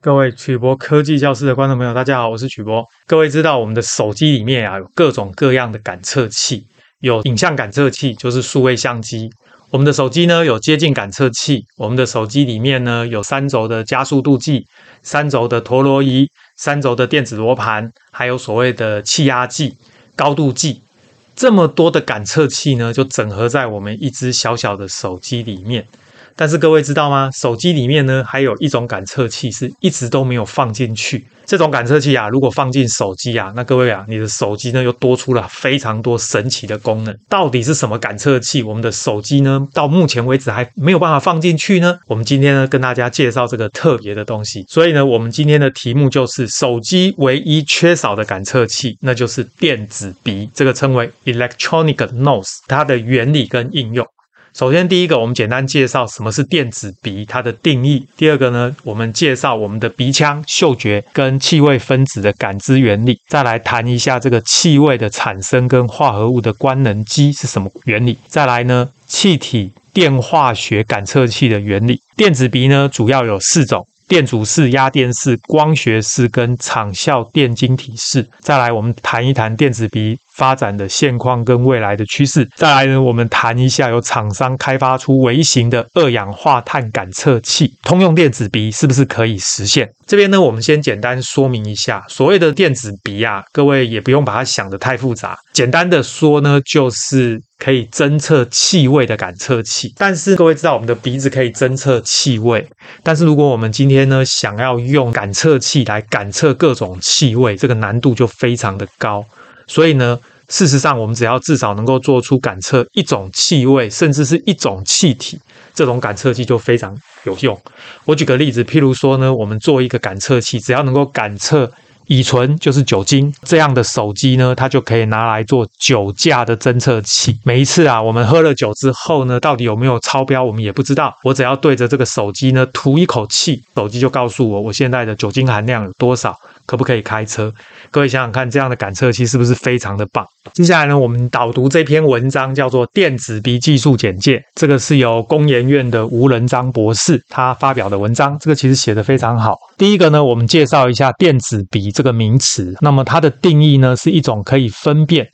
各位曲博科技教室的观众朋友，大家好，我是曲博。各位知道我们的手机里面啊有各种各样的感测器，有影像感测器，就是数位相机。我们的手机呢有接近感测器，我们的手机里面呢有三轴的加速度计、三轴的陀螺仪、三轴的电子罗盘，还有所谓的气压计、高度计。这么多的感测器呢，就整合在我们一只小小的手机里面。但是各位知道吗？手机里面呢，还有一种感测器是一直都没有放进去。这种感测器啊，如果放进手机啊，那各位啊，你的手机呢又多出了非常多神奇的功能。到底是什么感测器？我们的手机呢，到目前为止还没有办法放进去呢？我们今天呢，跟大家介绍这个特别的东西。所以呢，我们今天的题目就是手机唯一缺少的感测器，那就是电子鼻，这个称为 electronic nose，它的原理跟应用。首先，第一个，我们简单介绍什么是电子鼻，它的定义。第二个呢，我们介绍我们的鼻腔、嗅觉跟气味分子的感知原理。再来谈一下这个气味的产生跟化合物的官能基是什么原理。再来呢，气体电化学感测器的原理。电子鼻呢，主要有四种。电阻式、压电式、光学式跟场效电晶体式。再来，我们谈一谈电子鼻发展的现况跟未来的趋势。再来呢，我们谈一下有厂商开发出微型的二氧化碳感测器，通用电子鼻是不是可以实现？这边呢，我们先简单说明一下，所谓的电子鼻啊，各位也不用把它想得太复杂。简单的说呢，就是。可以侦测气味的感测器，但是各位知道我们的鼻子可以侦测气味，但是如果我们今天呢，想要用感测器来感测各种气味，这个难度就非常的高。所以呢，事实上我们只要至少能够做出感测一种气味，甚至是一种气体，这种感测器就非常有用。我举个例子，譬如说呢，我们做一个感测器，只要能够感测。乙醇就是酒精，这样的手机呢，它就可以拿来做酒驾的侦测器。每一次啊，我们喝了酒之后呢，到底有没有超标，我们也不知道。我只要对着这个手机呢，吐一口气，手机就告诉我我现在的酒精含量有多少。可不可以开车？各位想想看，这样的感测器是不是非常的棒？接下来呢，我们导读这篇文章，叫做《电子鼻技术简介》。这个是由工研院的吴仁章博士他发表的文章。这个其实写得非常好。第一个呢，我们介绍一下电子鼻这个名词。那么它的定义呢，是一种可以分辨。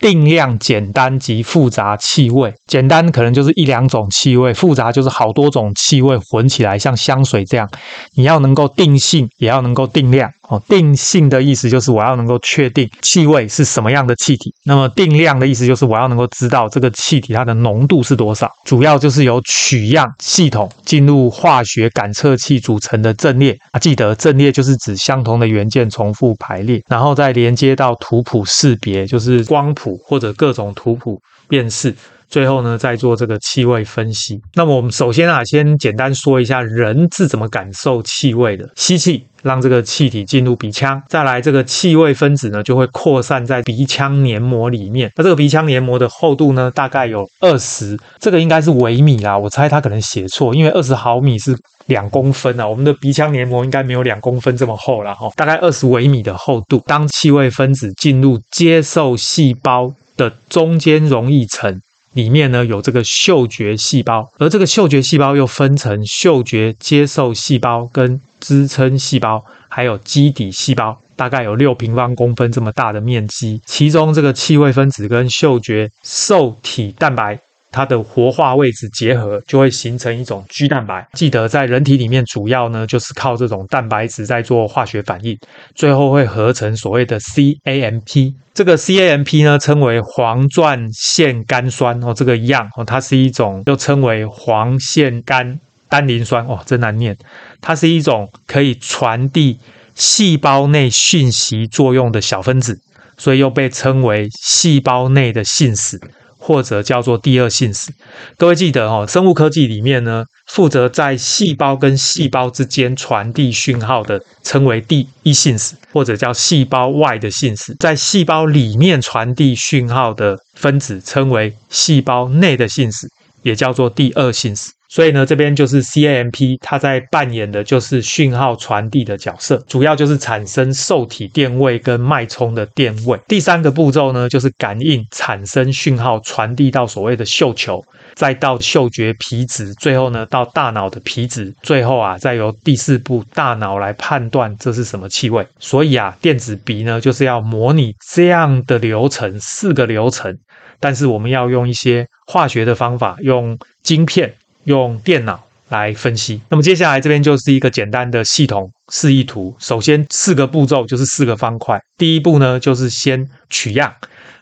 定量简单及复杂气味，简单可能就是一两种气味，复杂就是好多种气味混起来，像香水这样。你要能够定性，也要能够定量。哦，定性的意思就是我要能够确定气味是什么样的气体，那么定量的意思就是我要能够知道这个气体它的浓度是多少。主要就是由取样系统进入化学感测器组成的阵列啊，记得阵列就是指相同的元件重复排列，然后再连接到图谱识别，就是光谱或者各种图谱辨识。最后呢，再做这个气味分析。那么我们首先啊，先简单说一下人是怎么感受气味的。吸气，让这个气体进入鼻腔，再来这个气味分子呢，就会扩散在鼻腔黏膜里面。那这个鼻腔黏膜的厚度呢，大概有二十，这个应该是微米啦。我猜他可能写错，因为二十毫米是两公分啊。我们的鼻腔黏膜应该没有两公分这么厚了哈，大概二十微米的厚度。当气味分子进入接受细胞的中间溶液层。里面呢，有这个嗅觉细胞，而这个嗅觉细胞又分成嗅觉接受细胞、跟支撑细胞，还有基底细胞，大概有六平方公分这么大的面积。其中这个气味分子跟嗅觉受体蛋白。它的活化位置结合，就会形成一种 G 蛋白。记得在人体里面，主要呢就是靠这种蛋白质在做化学反应，最后会合成所谓的 CAMP。这个 CAMP 呢称为黄钻腺苷酸哦，这个一样哦，它是一种又称为黄腺苷单磷酸哦，真难念。它是一种可以传递细胞内讯息作用的小分子，所以又被称为细胞内的信使。或者叫做第二信使，各位记得哦，生物科技里面呢，负责在细胞跟细胞之间传递讯号的，称为第一信使，或者叫细胞外的信使；在细胞里面传递讯号的分子，称为细胞内的信使，也叫做第二信使。所以呢，这边就是 CAMP，它在扮演的就是讯号传递的角色，主要就是产生受体电位跟脉冲的电位。第三个步骤呢，就是感应产生讯号传递到所谓的嗅球，再到嗅觉皮质，最后呢到大脑的皮质，最后啊再由第四步大脑来判断这是什么气味。所以啊，电子鼻呢就是要模拟这样的流程，四个流程。但是我们要用一些化学的方法，用晶片、用电脑来分析。那么接下来这边就是一个简单的系统示意图。首先四个步骤就是四个方块。第一步呢，就是先取样，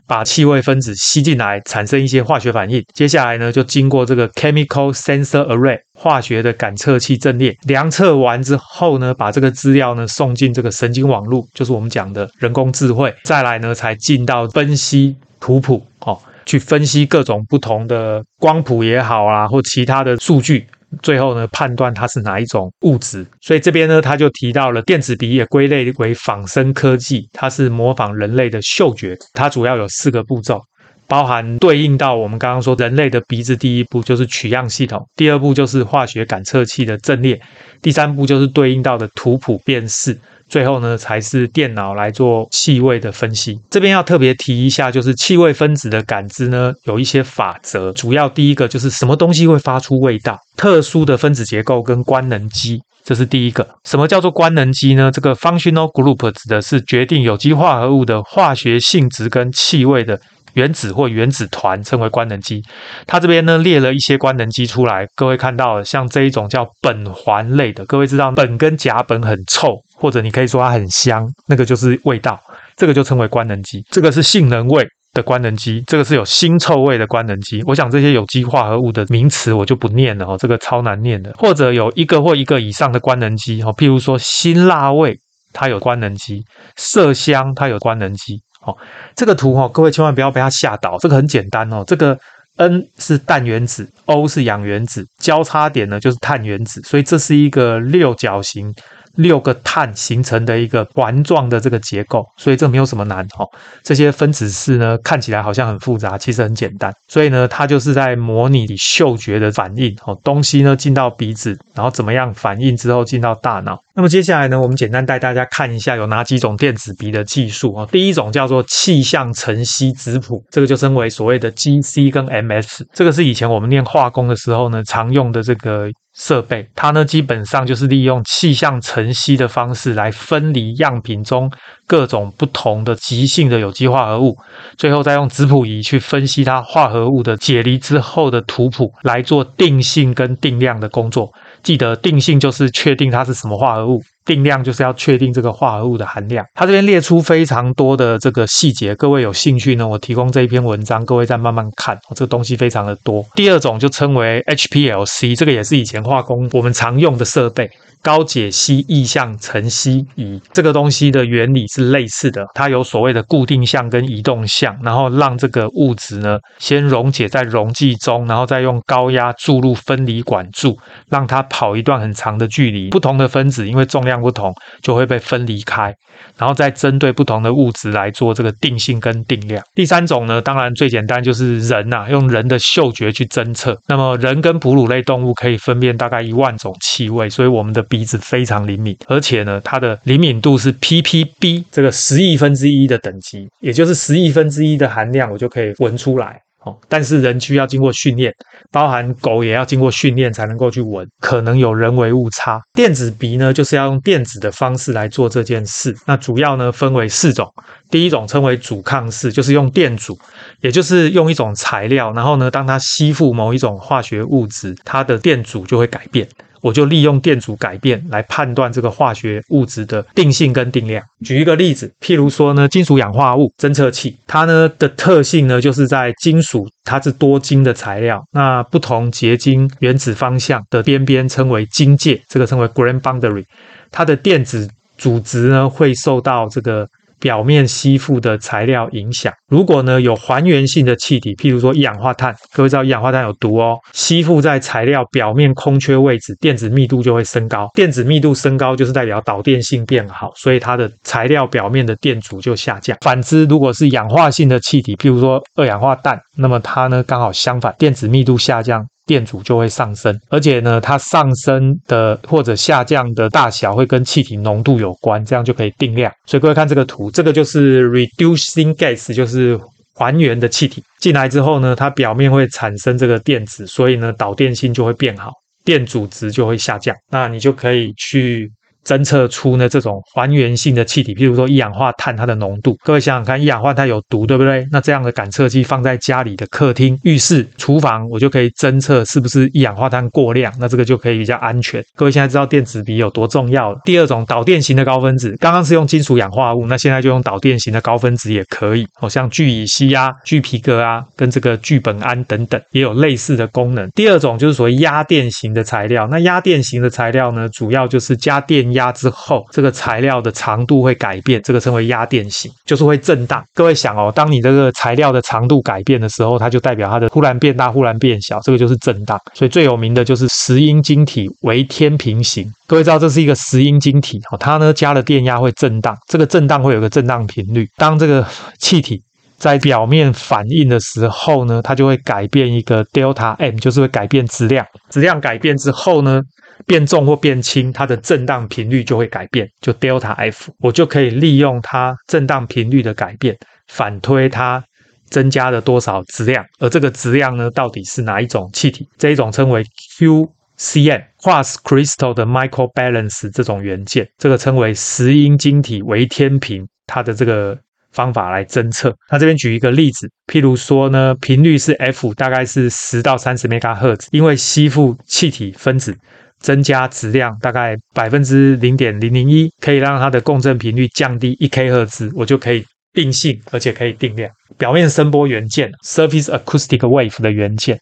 把气味分子吸进来，产生一些化学反应。接下来呢，就经过这个 chemical sensor array 化学的感测器阵列量测完之后呢，把这个资料呢送进这个神经网络，就是我们讲的人工智慧。再来呢，才进到分析图谱哦。去分析各种不同的光谱也好啊，或其他的数据，最后呢判断它是哪一种物质。所以这边呢他就提到了电子鼻也归类为仿生科技，它是模仿人类的嗅觉。它主要有四个步骤，包含对应到我们刚刚说人类的鼻子，第一步就是取样系统，第二步就是化学感测器的阵列，第三步就是对应到的图谱辨识。最后呢，才是电脑来做气味的分析。这边要特别提一下，就是气味分子的感知呢，有一些法则。主要第一个就是什么东西会发出味道，特殊的分子结构跟官能基，这是第一个。什么叫做官能基呢？这个 functional group 指的是决定有机化合物的化学性质跟气味的。原子或原子团称为官能基，它这边呢列了一些官能基出来，各位看到像这一种叫苯环类的，各位知道苯跟甲苯很臭，或者你可以说它很香，那个就是味道，这个就称为官能基。这个是性能味的官能基，这个是有腥臭味的官能基。我想这些有机化合物的名词我就不念了哦，这个超难念的。或者有一个或一个以上的官能基哦，譬如说辛辣味，它有官能基；麝香它有官能基。哦，这个图哦，各位千万不要被它吓倒。这个很简单哦，这个 N 是氮原子，O 是氧原子，交叉点呢就是碳原子，所以这是一个六角形。六个碳形成的一个环状的这个结构，所以这没有什么难哈。这些分子式呢，看起来好像很复杂，其实很简单。所以呢，它就是在模拟你嗅觉的反应哦。东西呢进到鼻子，然后怎么样反应之后进到大脑。那么接下来呢，我们简单带大家看一下有哪几种电子鼻的技术哦。第一种叫做气相层析质谱，这个就称为所谓的 GC 跟 MS。这个是以前我们念化工的时候呢常用的这个。设备，它呢基本上就是利用气象晨曦的方式来分离样品中各种不同的极性的有机化合物，最后再用质谱仪去分析它化合物的解离之后的图谱，来做定性跟定量的工作。记得定性就是确定它是什么化合物。定量就是要确定这个化合物的含量，它这边列出非常多的这个细节，各位有兴趣呢，我提供这一篇文章，各位再慢慢看，这个东西非常的多。第二种就称为 HPLC，这个也是以前化工我们常用的设备。高解析液相层析仪，这个东西的原理是类似的，它有所谓的固定相跟移动相，然后让这个物质呢先溶解在溶剂中，然后再用高压注入分离管柱，让它跑一段很长的距离。不同的分子因为重量不同，就会被分离开，然后再针对不同的物质来做这个定性跟定量。第三种呢，当然最简单就是人呐、啊，用人的嗅觉去侦测。那么人跟哺乳类动物可以分辨大概一万种气味，所以我们的。鼻子非常灵敏，而且呢，它的灵敏度是 ppb 这个十亿分之一的等级，也就是十亿分之一的含量，我就可以闻出来。哦，但是人需要经过训练，包含狗也要经过训练才能够去闻，可能有人为误差。电子鼻呢，就是要用电子的方式来做这件事。那主要呢分为四种，第一种称为阻抗式，就是用电阻，也就是用一种材料，然后呢，当它吸附某一种化学物质，它的电阻就会改变。我就利用电阻改变来判断这个化学物质的定性跟定量。举一个例子，譬如说呢，金属氧化物侦测器，它呢的特性呢，就是在金属它是多晶的材料，那不同结晶原子方向的边边称为晶界，这个称为 grain boundary，它的电子阻值呢会受到这个。表面吸附的材料影响，如果呢有还原性的气体，譬如说一氧化碳，各位知道一氧化碳有毒哦，吸附在材料表面空缺位置，电子密度就会升高。电子密度升高就是代表导电性变好，所以它的材料表面的电阻就下降。反之，如果是氧化性的气体，譬如说二氧化氮，那么它呢刚好相反，电子密度下降。电阻就会上升，而且呢，它上升的或者下降的大小会跟气体浓度有关，这样就可以定量。所以各位看这个图，这个就是 reducing gas，就是还原的气体进来之后呢，它表面会产生这个电子，所以呢，导电性就会变好，电阻值就会下降，那你就可以去。侦测出呢这种还原性的气体，譬如说一氧化碳，它的浓度，各位想想看，一氧化碳有毒，对不对？那这样的感测器放在家里的客厅、浴室、厨房，我就可以侦测是不是一氧化碳过量，那这个就可以比较安全。各位现在知道电子笔有多重要了。第二种导电型的高分子，刚刚是用金属氧化物，那现在就用导电型的高分子也可以，哦，像聚乙烯啊、聚皮革啊，跟这个聚苯胺等等，也有类似的功能。第二种就是所谓压电型的材料，那压电型的材料呢，主要就是加电。压之后，这个材料的长度会改变，这个称为压电型，就是会震荡。各位想哦，当你这个材料的长度改变的时候，它就代表它的忽然变大、忽然变小，这个就是震荡。所以最有名的就是石英晶体为天平型。各位知道这是一个石英晶体哦，它呢加了电压会震荡，这个震荡会有个震荡频率。当这个气体在表面反应的时候呢，它就会改变一个 delta M，就是会改变质量。质量改变之后呢，变重或变轻，它的振荡频率就会改变，就 delta F，我就可以利用它振荡频率的改变，反推它增加了多少质量，而这个质量呢，到底是哪一种气体？这一种称为 QCM（Quartz Crystal 的 Microbalance） 这种元件，这个称为石英晶体微天平，它的这个方法来侦测。那这边举一个例子，譬如说呢，频率是 F，大概是十到三十 MHz，因为吸附气体分子。增加质量大概百分之零点零零一，可以让它的共振频率降低一 k 赫兹，我就可以定性，而且可以定量。表面声波元件 （Surface Acoustic Wave） 的元件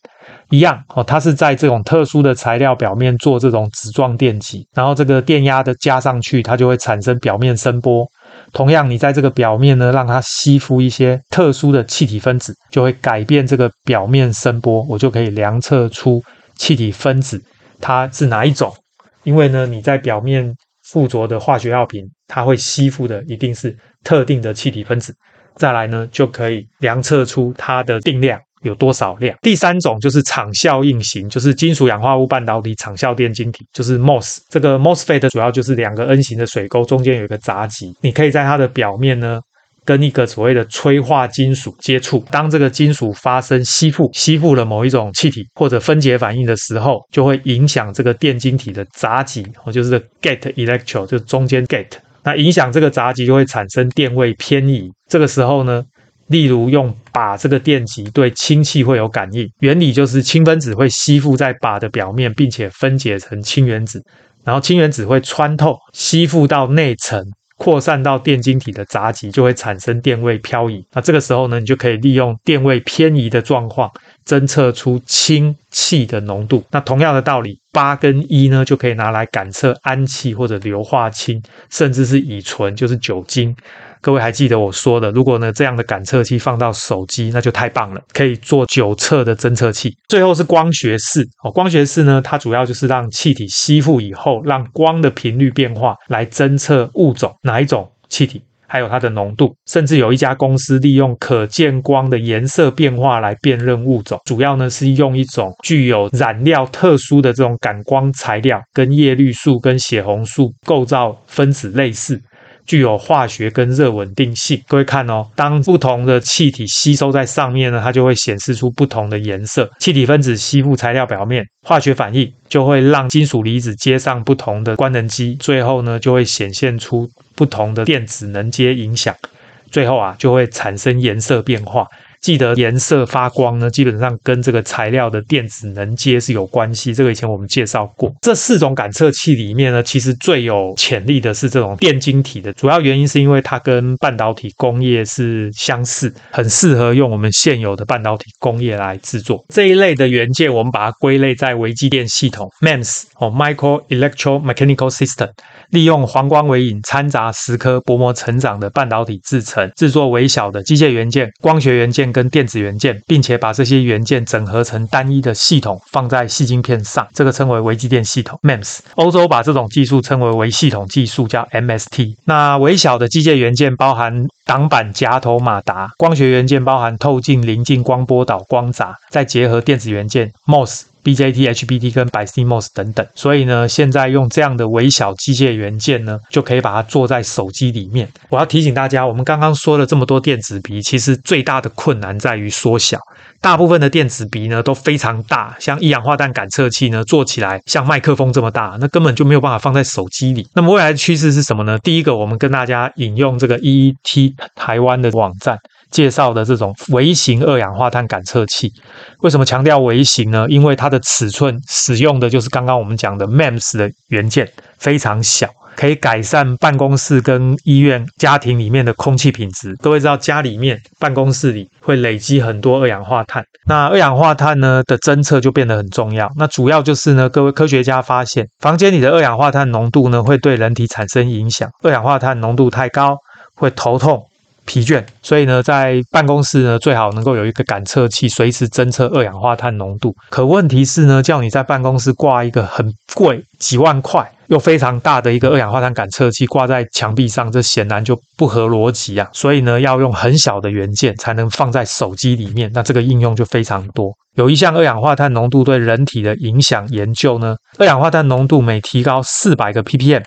一样哦，它是在这种特殊的材料表面做这种纸状电极，然后这个电压的加上去，它就会产生表面声波。同样，你在这个表面呢，让它吸附一些特殊的气体分子，就会改变这个表面声波，我就可以量测出气体分子。它是哪一种？因为呢，你在表面附着的化学药品，它会吸附的一定是特定的气体分子。再来呢，就可以量测出它的定量有多少量。第三种就是场效应型，就是金属氧化物半导体场效电晶体，就是 MOS。这个 MOSFET 主要就是两个 N 型的水沟，中间有一个闸极，你可以在它的表面呢。跟一个所谓的催化金属接触，当这个金属发生吸附，吸附了某一种气体或者分解反应的时候，就会影响这个电晶体的闸极，哦，就是 gate electrode，就中间 gate。那影响这个闸极就会产生电位偏移。这个时候呢，例如用靶这个电极对氢气会有感应，原理就是氢分子会吸附在靶的表面，并且分解成氢原子，然后氢原子会穿透吸附到内层。扩散到电晶体的杂极，就会产生电位漂移。那这个时候呢，你就可以利用电位偏移的状况，侦测出氢气的浓度。那同样的道理，八跟一呢，就可以拿来感测氨气或者硫化氢，甚至是乙醇，就是酒精。各位还记得我说的，如果呢这样的感测器放到手机，那就太棒了，可以做久测的侦测器。最后是光学式哦，光学式呢，它主要就是让气体吸附以后，让光的频率变化来侦测物种哪一种气体，还有它的浓度。甚至有一家公司利用可见光的颜色变化来辨认物种，主要呢是用一种具有染料特殊的这种感光材料，跟叶绿素跟血红素构造分子类似。具有化学跟热稳定性。各位看哦，当不同的气体吸收在上面呢，它就会显示出不同的颜色。气体分子吸附材料表面，化学反应就会让金属离子接上不同的官能基，最后呢就会显现出不同的电子能阶影响，最后啊就会产生颜色变化。记得颜色发光呢，基本上跟这个材料的电子能阶是有关系。这个以前我们介绍过。这四种感测器里面呢，其实最有潜力的是这种电晶体的。主要原因是因为它跟半导体工业是相似，很适合用我们现有的半导体工业来制作这一类的元件。我们把它归类在微机电系统 （MEMS） 哦，Micro Electromechanical System。利用黄光微影掺杂蚀刻薄膜成长的半导体制成，制作微小的机械元件、光学元件跟电子元件，并且把这些元件整合成单一的系统，放在细晶片上，这个称为微机电系统 （MEMS）。欧洲把这种技术称为微系统技术，叫 MST。那微小的机械元件包含挡板、夹头、马达；光学元件包含透镜、棱镜、光波导、光闸，再结合电子元件 MOS。BJT、HBT 跟 BiCMOS 等等。所以呢，现在用这样的微小机械元件呢，就可以把它做在手机里面。我要提醒大家，我们刚刚说了这么多电子鼻，其实最大的困难在于缩小。大部分的电子鼻呢都非常大，像一氧化氮感测器呢做起来像麦克风这么大，那根本就没有办法放在手机里。那么未来的趋势是什么呢？第一个，我们跟大家引用这个 EET 台湾的网站介绍的这种微型二氧化碳感测器。为什么强调微型呢？因为它的尺寸使用的就是刚刚我们讲的 MEMS 的元件，非常小。可以改善办公室跟医院、家庭里面的空气品质。各位知道，家里面、办公室里会累积很多二氧化碳，那二氧化碳呢的侦测就变得很重要。那主要就是呢，各位科学家发现，房间里的二氧化碳浓度呢会对人体产生影响。二氧化碳浓度太高，会头痛。疲倦，所以呢，在办公室呢，最好能够有一个感测器，随时侦测二氧化碳浓度。可问题是呢，叫你在办公室挂一个很贵、几万块又非常大的一个二氧化碳感测器挂在墙壁上，这显然就不合逻辑啊。所以呢，要用很小的元件才能放在手机里面，那这个应用就非常多。有一项二氧化碳浓度对人体的影响研究呢，二氧化碳浓度每提高四百个 ppm。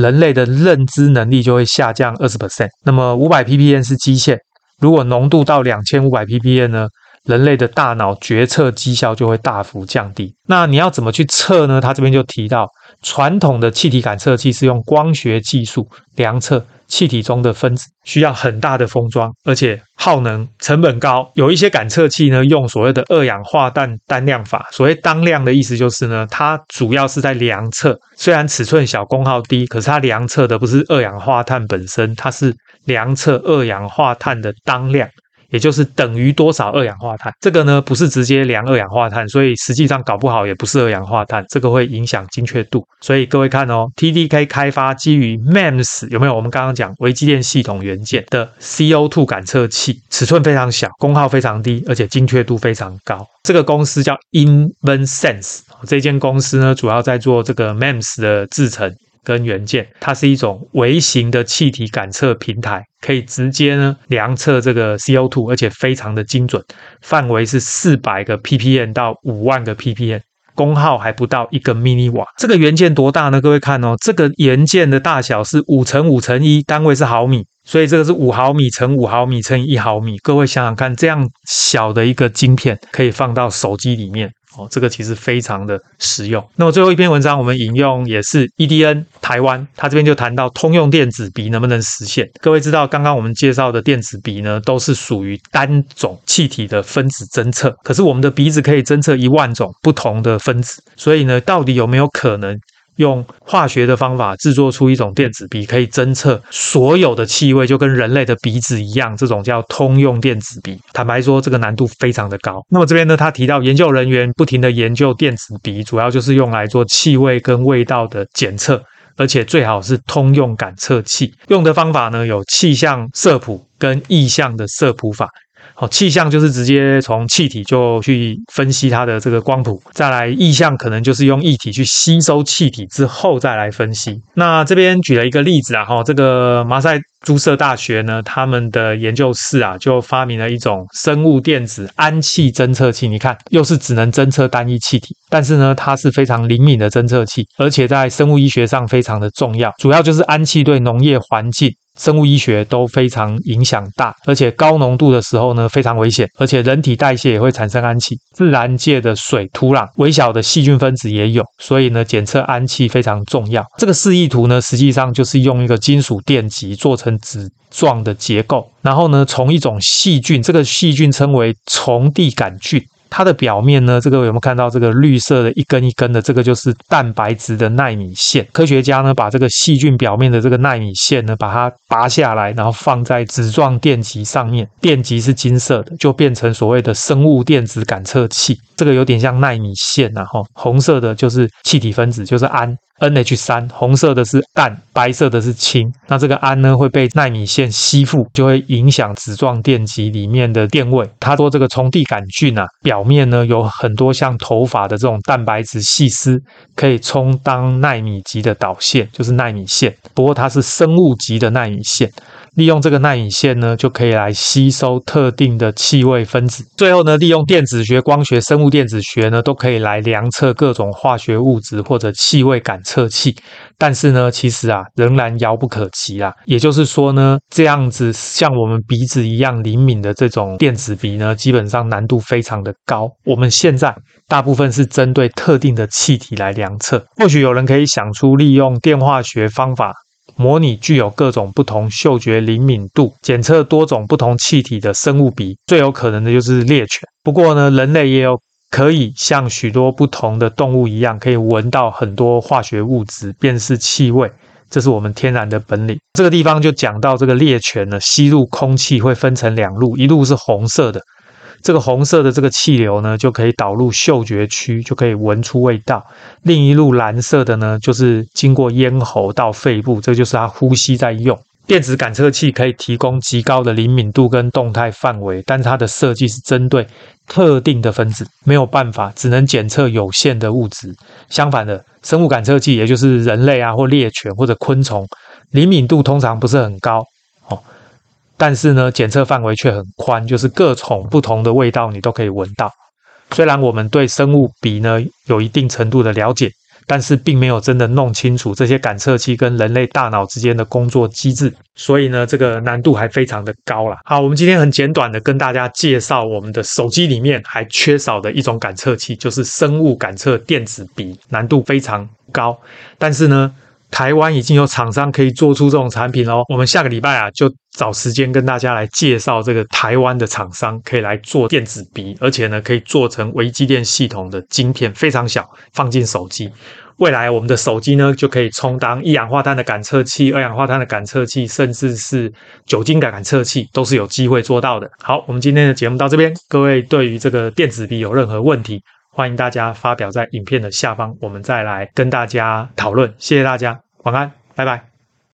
人类的认知能力就会下降二十 percent。那么五百 ppm 是基线，如果浓度到两千五百 ppm 呢，人类的大脑决策绩效就会大幅降低。那你要怎么去测呢？他这边就提到，传统的气体感测器是用光学技术量测。气体中的分子需要很大的封装，而且耗能成本高。有一些感测器呢，用所谓的二氧化氮单量法。所谓当量的意思就是呢，它主要是在量测，虽然尺寸小、功耗低，可是它量测的不是二氧化碳本身，它是量测二氧化碳的当量。也就是等于多少二氧化碳？这个呢，不是直接量二氧化碳，所以实际上搞不好也不是二氧化碳，这个会影响精确度。所以各位看哦，TDK 开发基于 MEMS 有没有？我们刚刚讲微机电系统元件的 CO2 感测器，尺寸非常小，功耗非常低，而且精确度非常高。这个公司叫 InvenSense，这间公司呢，主要在做这个 MEMS 的制程。跟元件，它是一种微型的气体感测平台，可以直接呢量测这个 CO2，而且非常的精准，范围是四百个 ppm 到五万个 ppm，功耗还不到一个 mini 瓦。这个元件多大呢？各位看哦，这个元件的大小是五乘五乘一，单位是毫米，所以这个是五毫米乘五毫米乘一毫米。各位想想看，这样小的一个晶片可以放到手机里面。哦，这个其实非常的实用。那么最后一篇文章，我们引用也是 EDN 台湾，他这边就谈到通用电子鼻能不能实现。各位知道，刚刚我们介绍的电子鼻呢，都是属于单种气体的分子侦测。可是我们的鼻子可以侦测一万种不同的分子，所以呢，到底有没有可能？用化学的方法制作出一种电子鼻，可以侦测所有的气味，就跟人类的鼻子一样。这种叫通用电子鼻。坦白说，这个难度非常的高。那么这边呢，他提到研究人员不停的研究电子鼻，主要就是用来做气味跟味道的检测，而且最好是通用感测器。用的方法呢，有气象色谱跟意象的色谱法。好，气象就是直接从气体就去分析它的这个光谱，再来意象可能就是用液体去吸收气体之后再来分析。那这边举了一个例子啊，哈，这个马赛诸塞大学呢，他们的研究室啊，就发明了一种生物电子氨气侦测器。你看，又是只能侦测单一气体，但是呢，它是非常灵敏的侦测器，而且在生物医学上非常的重要，主要就是氨气对农业环境。生物医学都非常影响大，而且高浓度的时候呢，非常危险，而且人体代谢也会产生氨气。自然界的水、土壤，微小的细菌分子也有，所以呢，检测氨气非常重要。这个示意图呢，实际上就是用一个金属电极做成纸状的结构，然后呢，从一种细菌，这个细菌称为虫地杆菌。它的表面呢，这个有没有看到这个绿色的一根一根的？这个就是蛋白质的奈米线。科学家呢，把这个细菌表面的这个奈米线呢，把它拔下来，然后放在纸状电极上面，电极是金色的，就变成所谓的生物电子感测器。这个有点像奈米线啊，哈，红色的就是气体分子，就是氨。NH 三，红色的是氮，白色的是氢。那这个氨呢，会被奈米线吸附，就会影响子状电极里面的电位。他说这个虫地杆菌啊，表面呢有很多像头发的这种蛋白质细丝，可以充当纳米级的导线，就是纳米线。不过它是生物级的纳米线。利用这个耐引线呢，就可以来吸收特定的气味分子。最后呢，利用电子学、光学、生物电子学呢，都可以来量测各种化学物质或者气味感测器。但是呢，其实啊，仍然遥不可及啊。也就是说呢，这样子像我们鼻子一样灵敏的这种电子鼻呢，基本上难度非常的高。我们现在大部分是针对特定的气体来量测。或许有人可以想出利用电化学方法。模拟具有各种不同嗅觉灵敏度，检测多种不同气体的生物鼻，最有可能的就是猎犬。不过呢，人类也有可以像许多不同的动物一样，可以闻到很多化学物质，辨识气味，这是我们天然的本领。这个地方就讲到这个猎犬呢，吸入空气会分成两路，一路是红色的。这个红色的这个气流呢，就可以导入嗅觉区，就可以闻出味道。另一路蓝色的呢，就是经过咽喉到肺部，这就是它呼吸在用。电子感测器可以提供极高的灵敏度跟动态范围，但是它的设计是针对特定的分子，没有办法，只能检测有限的物质。相反的，生物感测器，也就是人类啊或猎犬或者昆虫，灵敏度通常不是很高。但是呢，检测范围却很宽，就是各种不同的味道你都可以闻到。虽然我们对生物鼻呢有一定程度的了解，但是并没有真的弄清楚这些感测器跟人类大脑之间的工作机制，所以呢，这个难度还非常的高啦。好，我们今天很简短的跟大家介绍我们的手机里面还缺少的一种感测器，就是生物感测电子鼻，难度非常高，但是呢。台湾已经有厂商可以做出这种产品喽。我们下个礼拜啊，就找时间跟大家来介绍这个台湾的厂商可以来做电子鼻，而且呢，可以做成微机电系统的晶片，非常小，放进手机。未来我们的手机呢，就可以充当一氧化碳的感测器、二氧化碳的感测器，甚至是酒精感测器，都是有机会做到的。好，我们今天的节目到这边，各位对于这个电子鼻有任何问题，欢迎大家发表在影片的下方，我们再来跟大家讨论。谢谢大家，晚安，拜拜。